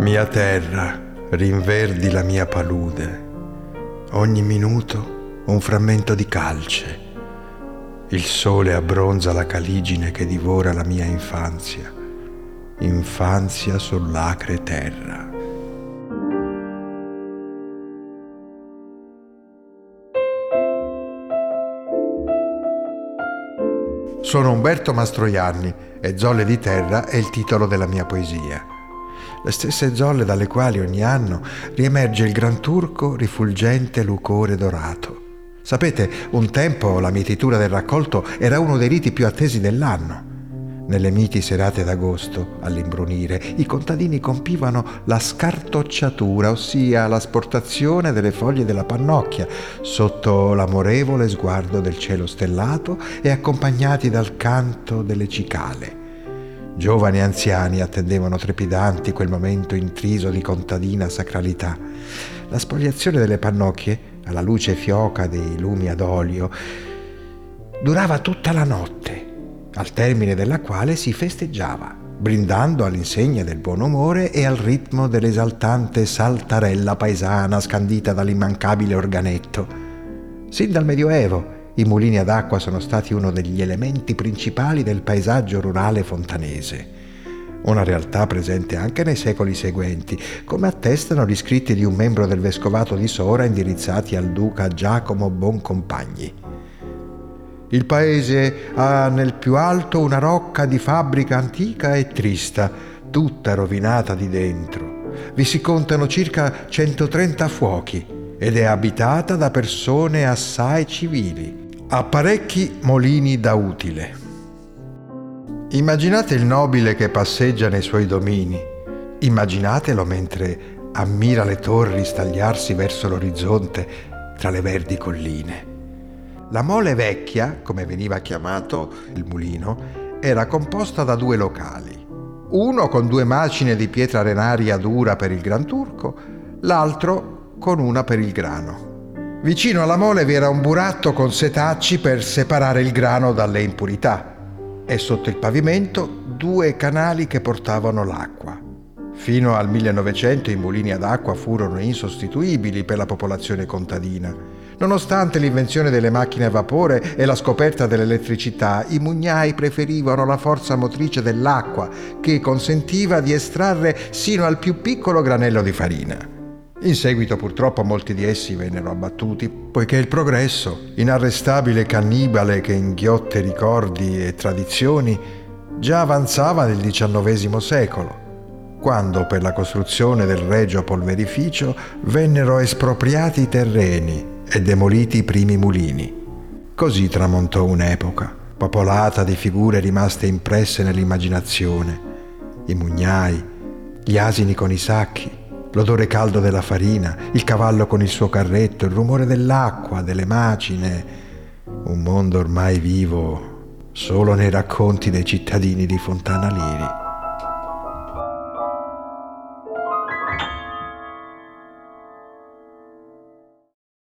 Mia terra, rinverdi la mia palude. Ogni minuto un frammento di calce. Il sole abbronza la caligine che divora la mia infanzia. Infanzia sull'acre terra. Sono Umberto Mastroianni e Zolle di Terra è il titolo della mia poesia. Le stesse zolle dalle quali ogni anno riemerge il gran turco rifulgente lucore dorato. Sapete, un tempo la mietitura del raccolto era uno dei riti più attesi dell'anno. Nelle miti serate d'agosto, all'imbrunire, i contadini compivano la scartocciatura, ossia l'asportazione delle foglie della pannocchia, sotto l'amorevole sguardo del cielo stellato e accompagnati dal canto delle cicale. Giovani e anziani attendevano trepidanti quel momento intriso di contadina sacralità. La spoliazione delle pannocchie, alla luce fioca dei lumi ad olio, durava tutta la notte al termine della quale si festeggiava, brindando all'insegna del buon umore e al ritmo dell'esaltante saltarella paesana scandita dall'immancabile organetto. Sin dal Medioevo i mulini ad acqua sono stati uno degli elementi principali del paesaggio rurale fontanese una realtà presente anche nei secoli seguenti, come attestano gli scritti di un membro del vescovato di Sora indirizzati al duca Giacomo Boncompagni. Il paese ha nel più alto una rocca di fabbrica antica e trista, tutta rovinata di dentro. Vi si contano circa 130 fuochi ed è abitata da persone assai civili. Ha parecchi molini da utile. Immaginate il nobile che passeggia nei suoi domini. Immaginatelo mentre ammira le torri stagliarsi verso l'orizzonte tra le verdi colline. La mole vecchia, come veniva chiamato il mulino, era composta da due locali. Uno con due macine di pietra arenaria dura per il Gran Turco, l'altro con una per il grano. Vicino alla mole vi era un buratto con setacci per separare il grano dalle impurità e sotto il pavimento due canali che portavano l'acqua. Fino al 1900 i mulini ad acqua furono insostituibili per la popolazione contadina Nonostante l'invenzione delle macchine a vapore e la scoperta dell'elettricità, i mugnai preferivano la forza motrice dell'acqua, che consentiva di estrarre sino al più piccolo granello di farina. In seguito purtroppo molti di essi vennero abbattuti, poiché il progresso, inarrestabile cannibale che inghiotte ricordi e tradizioni, già avanzava nel XIX secolo, quando per la costruzione del regio polverificio vennero espropriati i terreni e demoliti i primi mulini. Così tramontò un'epoca, popolata di figure rimaste impresse nell'immaginazione, i mugnai, gli asini con i sacchi, l'odore caldo della farina, il cavallo con il suo carretto, il rumore dell'acqua, delle macine, un mondo ormai vivo solo nei racconti dei cittadini di Fontana Liri.